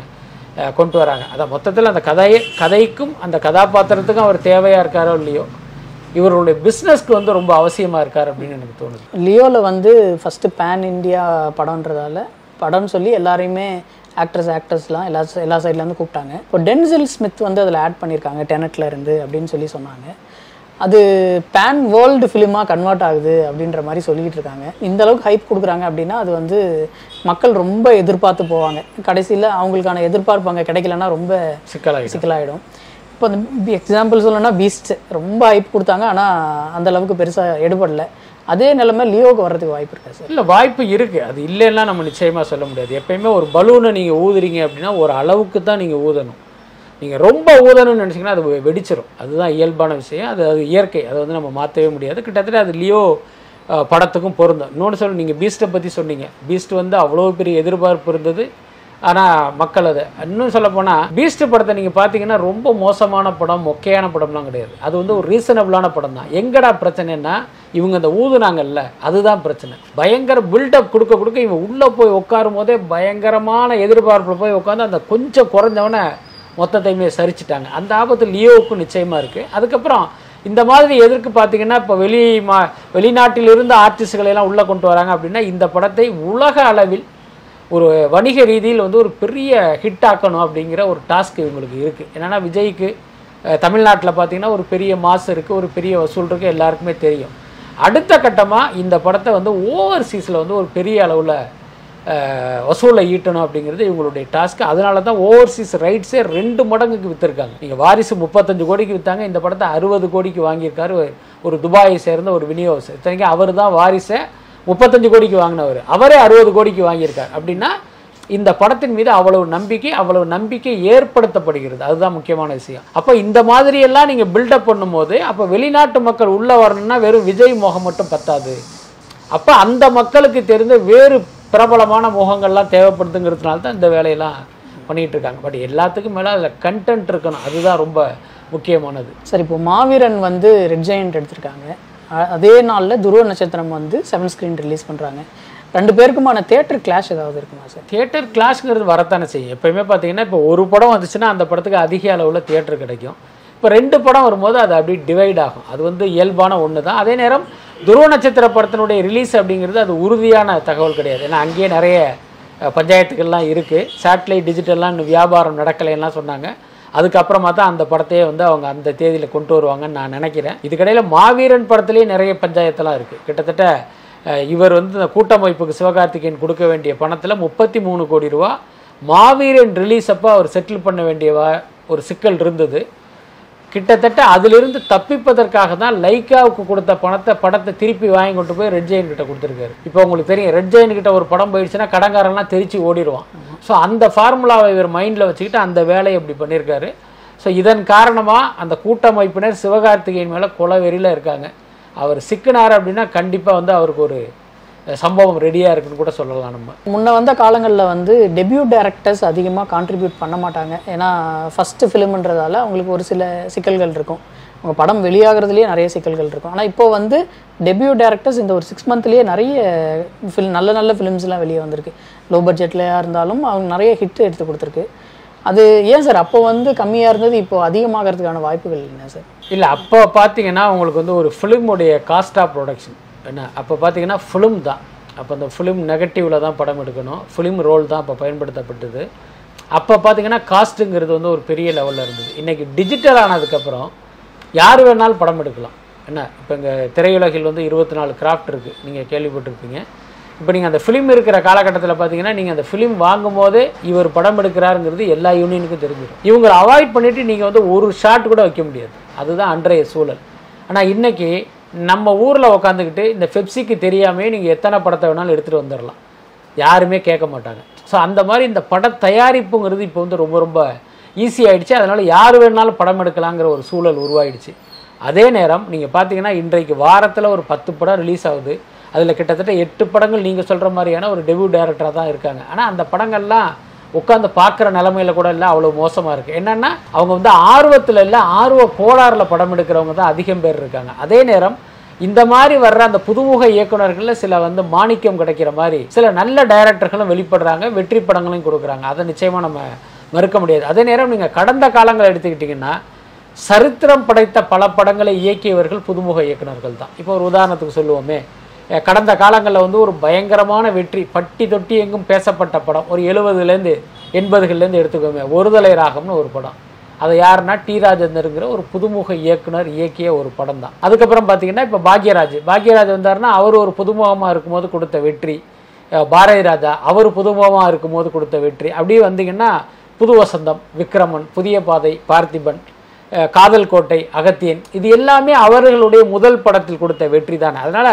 கொண்டு வராங்க. அதான் மொத்தத்தில் அந்த கதையை கதைக்கும் அந்த கதாபாத்திரத்துக்கும் அவர் தேவையாக இருக்காரோ இல்லையோ இவருடைய பிஸ்னஸ்க்கு வந்து ரொம்ப அவசியமாக இருக்கார் அப்படின்னு எனக்கு தோணுது. லியோவில் வந்து ஃபஸ்ட்டு பேன் இந்தியா படம்ன்றதால படம்னு சொல்லி எல்லாரையுமே ஆக்ட்ரஸ் ஆக்டர்ஸ்லாம் எல்லா எல்லா சைட்லேருந்து கூப்பிட்டாங்க. இப்போ டென்சில் ஸ்மித் வந்து அதில் ஆட் பண்ணியிருக்காங்க டெனட்லேருந்து அப்படின்னு சொல்லி சொன்னாங்க. அது பேன் வேர்ல்டு ஃபிலிமாக கன்வெர்ட் ஆகுது அப்படின்ற மாதிரி சொல்லிக்கிட்டு இருக்காங்க. இந்த அளவுக்கு ஹைப் கொடுக்குறாங்க அப்படின்னா அது வந்து மக்கள் ரொம்ப எதிர்பார்த்து போவாங்க. கடைசியில் அவங்களுக்கான எதிர்பார்ப்பு அங்கே கிடைக்கலன்னா ரொம்ப சிக்கலாகி சிக்கலாயிடும். இப்போ அந்த எக்ஸாம்பிள் சொல்லணும்னா பீஸ்ட் ரொம்ப ஹைப் கொடுத்தாங்க ஆனால் அந்த அளவுக்கு பெருசாக எடுபடல. அதே நிலைமை லியோவுக்கு வர்றதுக்கு வாய்ப்பு இருக்கா சார் இல்லை வாய்ப்பு இருக்குது அது இல்லைன்னா நம்ம நிச்சயமாக சொல்ல முடியாது. எப்பயுமே ஒரு பலூனை நீங்கள் ஊதுறீங்க அப்படின்னா ஒரு அளவுக்கு தான் நீங்கள் ஊதணும். நீங்கள் ரொம்ப ஊதணும்னு நினச்சிங்கன்னா அது வெடிச்சிடும் அதுதான் இயல்பான விஷயம். அது அது இயற்கை. அதை வந்து நம்ம மாற்றவே முடியாது. கிட்டத்தட்ட அது லியோ படத்துக்கும் பொருந்தும். இன்னொன்று சொல்ல நீங்கள் பீஸ்ட்டை பற்றி சொன்னீங்க. பீஸ்ட் வந்து அவ்வளோ பெரிய எதிர்பார்ப்பு இருந்தது. ஆனால் மக்கள் அதை. இன்னும் சொல்ல போனால் பீஸ்ட் படத்தை நீங்கள் பார்த்தீங்கன்னா ரொம்ப மோசமான படம் மொக்கையான படம்லாம் கிடையாது. அது வந்து ஒரு ரீசனபிளான படம் தான். எங்கடா பிரச்சனைன்னா இவங்க அந்த ஊதுனாங்கல்ல அதுதான் பிரச்சனை. பயங்கர பில்டப் கொடுக்க கொடுக்க இவங்க உள்ளே போய் உட்காரும் போதே பயங்கரமான எதிர்பார்ப்பில் போய் உட்காந்து அந்த கொஞ்சம் குறைஞ்சவனை மொத்தத்தையுமே சரிச்சிட்டாங்க. அந்த ஆபத்து லியோவுக்கும் நிச்சயமாக இருக்குது அதுக்கப்புறம் இந்த மாதிரி எதற்கு பார்த்தீங்கன்னா இப்போ வெளி மா வெளிநாட்டிலிருந்து ஆர்டிஸ்ட்களை எல்லாம் உள்ளே கொண்டு வராங்க அப்படின்னா இந்த படத்தை உலக அளவில் ஒரு வணிக ரீதியில் வந்து ஒரு பெரிய ஹிட் ஆக்கணும் அப்படிங்கிற ஒரு டாஸ்க் இவங்களுக்கு இருக்குது என்னென்னா விஜய்க்கு தமிழ்நாட்டில் பார்த்தீங்கன்னா ஒரு பெரிய மாசு இருக்குது ஒரு பெரிய வசூல் இருக்குது எல்லாருக்குமே தெரியும். அடுத்த கட்டமாக இந்த படத்தை வந்து ஓவர்சீஸில் வந்து ஒரு பெரிய அளவில் வசூலை ஈட்டணும் அப்படிங்கிறது இவங்களுடைய டாஸ்க் அதனால தான் ஓவர்சீஸ் ரைட்ஸே ரெண்டு மடங்குக்கு விற்றுருக்காங்க நீங்கள் வாரிசு முப்பத்தஞ்சு கோடிக்கு விற்றாங்க இந்த படத்தை அறுபது கோடிக்கு வாங்கியிருக்காரு. ஒரு- துபாயை சேர்ந்த ஒரு விநியோகஸ்தர் இத்தனைக்கு அவர் தான் வாரிசை முப்பத்தஞ்சு கோடிக்கு வாங்கினவர். அவரே அறுபது கோடிக்கு வாங்கியிருக்கார். அப்படின்னா இந்த படத்தின் மீது அவ்வளவு நம்பிக்கை அவ்வளவு நம்பிக்கை ஏற்படுத்தப்படுகிறது. அதுதான் முக்கியமான விஷயம். அப்போ இந்த மாதிரியெல்லாம் நீங்கள் பில்டப் பண்ணும்போது அப்போ வெளிநாட்டு மக்கள் உள்ளே வரணும்னா வெறும் விஜய் முகம் மட்டும் பத்தாது. அப்போ அந்த மக்களுக்கு தெரிந்த வேறு பிரபலமான முகங்கள்லாம் தேவைப்படுதுங்கிறதுனால தான் இந்த வேலையெல்லாம் பண்ணிட்டு இருக்காங்க பட் எல்லாத்துக்கும் மேலே அதில் கண்டென்ட் இருக்கணும். அதுதான் ரொம்ப முக்கியமானது. சார் இப்போ மாவீரன் வந்து ரெட் ஜெயண்ட் எடுத்திருக்காங்க. அதே நாளில் துருவ நட்சத்திரம் வந்து செவன் ஸ்க்ரீன் ரிலீஸ் பண்ணுறாங்க ரெண்டு பேருக்குமான தேட்டர் கிளாஷ் ஏதாவது இருக்குமா சார் தியேட்டர் கிளாஸ்ங்கிறது வரத்தானே செய்யும். எப்பயுமே பார்த்தீங்கன்னா இப்போ ஒரு படம் வந்துச்சுன்னா அந்த படத்துக்கு அதிக அளவில் தியேட்டர் கிடைக்கும். இப்போ ரெண்டு படம் வரும்போது அது அப்படி டிவைட் ஆகும். அது வந்து இயல்பான ஒன்று தான் அதே நேரம் துருவ நட்சத்திர படத்தினுடைய ரிலீஸ் அப்படிங்கிறது அது உறுதியான தகவல் கிடையாது. ஏன்னா அங்கேயே நிறைய பஞ்சாயத்துக்கள்லாம் இருக்குது சேட்டலைட் டிஜிட்டல்லாம் இன்னும் வியாபாரம் நடக்கலைன்னா சொன்னாங்க. அதுக்கப்புறமா தான் அந்த படத்தையே வந்து அவங்க அந்த தேதியில் கொண்டு வருவாங்கன்னு நான் நினைக்கிறேன். இதுக்கடையில் மாவீரன் படத்துலேயே நிறைய பஞ்சாயத்தெல்லாம் இருக்குது கிட்டத்தட்ட இவர் வந்து இந்த கூட்டமைப்புக்கு சிவகார்த்திகேயன் கொடுக்க வேண்டிய பணத்தில் முப்பத்தி மூணு கோடி ரூபா மாவீரன் ரிலீஸ் அப்போ அவர் செட்டில் பண்ண வேண்டிய ஒரு சிக்கல் இருந்தது. கிட்டத்தட்ட அதிலிருந்து தப்பிப்பதற்காக தான் லைக்காவுக்கு கொடுத்த பணத்தை படத்தை திருப்பி வாங்கி கொண்டு போய் ரெட் ஜெயின் கிட்ட கொடுத்துருக்காரு. இப்போ உங்களுக்கு தெரியும் ரெட் ஜெயின் கிட்ட ஒரு படம் போயிடுச்சுன்னா கடங்காரெல்லாம் தெரிச்சு ஓடிடுவான். ஸோ அந்த ஃபார்முலாவை இவர் மைண்டில் வச்சுக்கிட்டு அந்த வேலையை இப்படி பண்ணியிருக்காரு. ஸோ இதன் காரணமாக அந்த கூட்டமைப்பினர் சிவகார்த்திகேயன் மேலே குலவெறியில் இருக்காங்க. அவர் சிக்கினார் அப்படின்னா கண்டிப்பாக வந்து அவருக்கு ஒரு சம்பவம் ரெடியாக இருக்குன்னு கூட சொல்லலாம் நம்ம. முன்ன வந்த காலங்களில் வந்து டெபியூ டேரக்டர்ஸ் அதிகமாக கான்ட்ரிபியூட் பண்ண மாட்டாங்க. ஏன்னா ஃபஸ்ட்டு ஃபிலிம்ன்றதால அவங்களுக்கு ஒரு சில சிக்கல்கள் இருக்கும். அவங்க படம் வெளியாகிறதுலேயே நிறைய சிக்கல்கள் இருக்கும். ஆனால் இப்போ வந்து டெபியூ டேரக்டர்ஸ் இந்த ஒரு சிக்ஸ் மந்த்லேயே நிறைய ஃபில் நல்ல நல்ல ஃபிலிம்ஸ்லாம் வெளியே வந்திருக்கு. லோ பட்ஜெட்லையாக இருந்தாலும் அவங்க நிறைய ஹிட் எடுத்து கொடுத்துருக்கு. அது ஏன் சார்? அப்போ வந்து கம்மியாக இருந்தது இப்போ அதிகமாகிறதுக்கான வாய்ப்புகள் என்ன சார்? இல்லை அப்போ பார்த்தீங்கன்னா உங்களுக்கு வந்து ஒரு ஃபிலிமுடைய காஸ்ட் ஆஃப் ப்ரொடக்ஷன் என்ன அப்போ பார்த்தீங்கன்னா ஃபிலிம் தான். அப்போ அந்த ஃபிலிம் நெகட்டிவில் தான் படம் எடுக்கணும். ஃபிலிம் ரோல் தான் அப்போ பயன்படுத்தப்பட்டது. அப்போ பார்த்தீங்கன்னா காஸ்ட்டுங்கிறது வந்து ஒரு பெரிய லெவலில் இருந்தது. இன்றைக்கி டிஜிட்டல் ஆனதுக்கப்புறம் யார் வேணாலும் படம் எடுக்கலாம். என்ன இப்போ இங்கே திரையுலகில் வந்து இருபத்தி நாலு கிராஃப்ட் இருக்குது நீங்கள் கேள்விப்பட்டிருப்பீங்க. இப்போ நீங்கள் அந்த ஃபிலிம் இருக்கிற காலகட்டத்தில் பார்த்தீங்கன்னா நீங்கள் அந்த ஃபிலிம் வாங்கும் போதே இவர் படம் எடுக்கிறாருங்கிறது எல்லா யூனியனுக்கும் தெரிஞ்சிடும். இவங்களை அவாய்ட் பண்ணிவிட்டு நீங்கள் வந்து ஒரு ஷாட் கூட வைக்க முடியாது. அதுதான் அன்றைய சூழல். ஆனால் இன்றைக்கி நம்ம ஊரில் உட்காந்துக்கிட்டு இந்த பெப்சிக்கு தெரியாமே நீங்கள் எத்தனை படத்தை வேணாலும் எடுத்துகிட்டு வந்துடலாம். யாருமே கேட்க மாட்டாங்க. ஸோ அந்த மாதிரி இந்த பட தயாரிப்புங்கிறது இப்போ வந்து ரொம்ப ரொம்ப ஈஸி ஆகிடுச்சு அதனால் யார் வேணாலும் படம் எடுக்கலாங்கிற ஒரு சூழல் உருவாயிடுச்சு. அதே நேரம் நீங்கள் பார்த்தீங்கன்னா இன்றைக்கு வாரத்தில் ஒரு பத்து படம் ரிலீஸ் ஆகுது. அதில் கிட்டத்தட்ட எட்டு படங்கள் நீங்கள் சொல்கிற மாதிரியான ஒரு டெபியூ டேரக்டராக தான் இருக்காங்க. ஆனால் அந்த படங்கள்லாம் உட்காந்து பார்க்குற நிலமையில கூட இல்லை அவ்வளோ மோசமாக இருக்குது என்னென்னா அவங்க வந்து ஆர்வத்தில் இல்லை ஆர்வ கோளாறில் படம் எடுக்கிறவங்க தான் அதிகம் பேர் இருக்காங்க. அதே நேரம் இந்த மாதிரி வர்ற அந்த புதுமுக இயக்குனர்களில் சில வந்து மாணிக்கம் கிடைக்கிற மாதிரி சில நல்ல டைரக்டர்களும் வெளிப்படுறாங்க வெற்றி படங்களையும் கொடுக்குறாங்க. அதை நிச்சயமாக நம்ம மறுக்க முடியாது. அதே நேரம் நீங்கள் கடந்த காலங்களை எடுத்துக்கிட்டிங்கன்னா சரித்திரம் படைத்த பல படங்களை இயக்கியவர்கள் புதுமுக இயக்குனர்கள் தான். இப்போ ஒரு உதாரணத்துக்கு சொல்லுவோமே கடந்த காலங்களில் வந்து ஒரு பயங்கரமான வெற்றி. பட்டி தொட்டி எங்கும் பேசப்பட்ட படம். ஒரு எழுபதுலேருந்து எண்பதுகள்லேருந்து எடுத்துக்கோமே ஒருதலை ராகம்னு ஒரு படம். அதை யாருன்னா டி ராஜேந்தருங்கிற ஒரு புதுமுக இயக்குனர் இயக்கிய ஒரு படம் தான். அதுக்கப்புறம் பார்த்தீங்கன்னா இப்போ பாக்யராஜ். பாக்யராஜ் வந்தாருன்னா அவர் ஒரு புதுமுகமாக இருக்கும்போது கொடுத்த வெற்றி. பாரதி ராஜா அவர் புதுமுகமாக இருக்கும்போது கொடுத்த வெற்றி. அப்படியே வந்தீங்கன்னா புது வசந்தம் விக்ரமன் புதிய பாதை பார்த்திபன் காதல் கோட்டை அகத்தியன். இது எல்லாமே அவர்களுடைய முதல் படத்தில் கொடுத்த வெற்றி தானே. அதனால்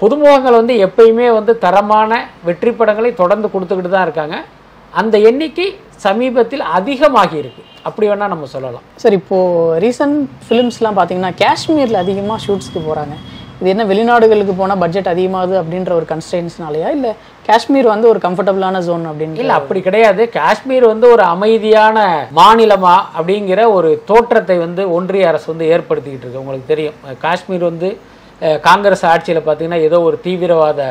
புதுமுகங்கள் வந்து எப்பயுமே வந்து தரமான வெற்றி படங்களை தொடர்ந்து கொடுத்துக்கிட்டு தான் இருக்காங்க. அந்த எண்ணிக்கை சமீபத்தில் அதிகமாகி இருக்கு. அப்படி வேணால் நம்ம சொல்லலாம். சார் இப்போது ரீசன்ட் ஃபிலிம்ஸ்லாம் பார்த்தீங்கன்னா காஷ்மீரில் அதிகமாக ஷூட்ஸ்க்கு போகிறாங்க இது என்ன வெளிநாடுகளுக்கு போனால் பட்ஜெட் அதிகமாகுது அப்படின்ற ஒரு கன்ஸ்டன்ஸ்னாலயா இல்லை காஷ்மீர் வந்து ஒரு கம்ஃபர்டபுளான ஜோன் அப்படின்னு இல்ல அப்படி கிடையாது. காஷ்மீர் வந்து ஒரு அமைதியான மாநிலமா அப்படிங்கிற ஒரு தோற்றத்தை வந்து ஒன்றிய அரசு வந்து ஏற்படுத்திக்கிட்டு இருக்கு. உங்களுக்கு தெரியும். காஷ்மீர் வந்து காங்கிரஸ் ஆட்சியில் பார்த்தீங்கன்னா ஏதோ ஒரு தீவிரவாத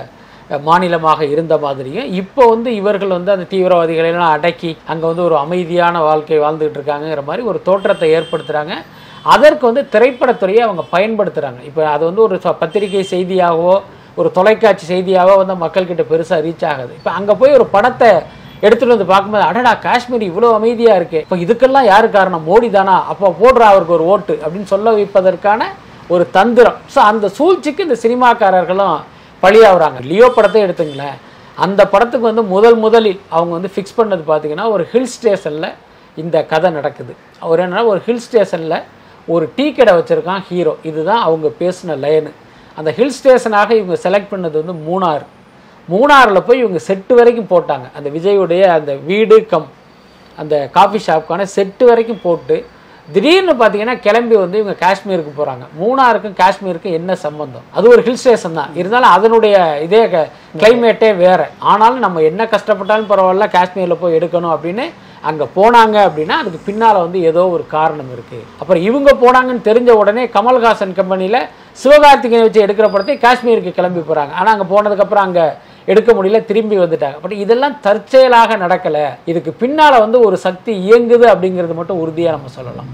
மாநிலமாக இருந்த மாதிரியும் இப்போ வந்து இவர்கள் வந்து அந்த தீவிரவாதிகளெல்லாம் அடக்கி அங்கே வந்து ஒரு அமைதியான வாழ்க்கை வாழ்ந்துகிட்டு இருக்காங்கங்கிற மாதிரி ஒரு தோற்றத்தை ஏற்படுத்துகிறாங்க அதற்கு வந்து திரைப்படத்துறையை அவங்க பயன்படுத்துகிறாங்க இப்போ அது வந்து ஒரு ச- பத்திரிகை செய்தியாகவோ ஒரு தொலைக்காட்சி செய்தியாகவோ வந்து மக்கள்கிட்ட பெருசாக ரீச் ஆகுது. இப்போ அங்கே போய் ஒரு படத்தை எடுத்துகிட்டு வந்து பார்க்கும்போது அடடா காஷ்மீர் இவ்வளோ அமைதியாக இருக்குது இப்போ இதுக்கெல்லாம் யார் காரணம்? மோடி தானா அப்போ போடுறா அவருக்கு ஒரு ஓட்டு அப்படின்னு சொல்ல வைப்பதற்கான ஒரு தந்திரம். ஸோ அந்த சூழ்ச்சிக்கு இந்த சினிமாக்காரர்களும் பழியாகிறாங்க லியோ படத்தை எடுத்துங்களேன். அந்த படத்துக்கு வந்து முதல் முதலில் அவங்க வந்து ஃபிக்ஸ் பண்ணது பார்த்தீங்கன்னா ஒரு ஹில் ஸ்டேஷனில் இந்த கதை நடக்குது. அவர் என்னென்னா ஒரு ஹில் ஸ்டேஷனில் ஒரு டீ கடை வச்சுருக்கான் ஹீரோ இதுதான் அவங்க பேசின லைனு அந்த ஹில் ஸ்டேஷனாக இவங்க செலக்ட் பண்ணது வந்து மூணார் மூணாறில் போய் இவங்க செட்டு வரைக்கும் போட்டாங்க. அந்த விஜயுடைய அந்த வீடு கம் அந்த காஃபி ஷாப்புக்கான செட்டு வரைக்கும் போட்டு திடீர்னு பார்த்தீங்கன்னா கிளம்பி வந்து இவங்க காஷ்மீருக்கு போகிறாங்க மூணாருக்கும் காஷ்மீருக்கும் என்ன சம்பந்தம்? அது ஒரு ஹில் ஸ்டேஷன் தான். இருந்தாலும் அதனுடைய இதே கிளைமேட்டே வேறு. ஆனாலும் நம்ம என்ன கஷ்டப்பட்டாலும் பரவாயில்ல காஷ்மீரில் போய் எடுக்கணும் அப்படின்னு அங்கே போனாங்க அப்படின்னா அதுக்கு பின்னால் வந்து ஏதோ ஒரு காரணம் இருக்குது அப்புறம் இவங்க போனாங்கன்னு தெரிஞ்ச உடனே கமல்ஹாசன் கம்பெனியில் சிவகார்த்திகேயன் வச்சு எடுக்கிற படத்தை காஷ்மீருக்கு கிளம்பி போகிறாங்க ஆனால் அங்கே போனதுக்கப்புறம் அங்கே எடுக்க முடியல திரும்பி வந்துட்டாங்க. பட் இதெல்லாம் தற்செயலாக நடக்கலை. இதுக்கு பின்னால் வந்து ஒரு சக்தி இயங்குது அப்படிங்கிறது மட்டும் உறுதியாக நம்ம சொல்லலாம்.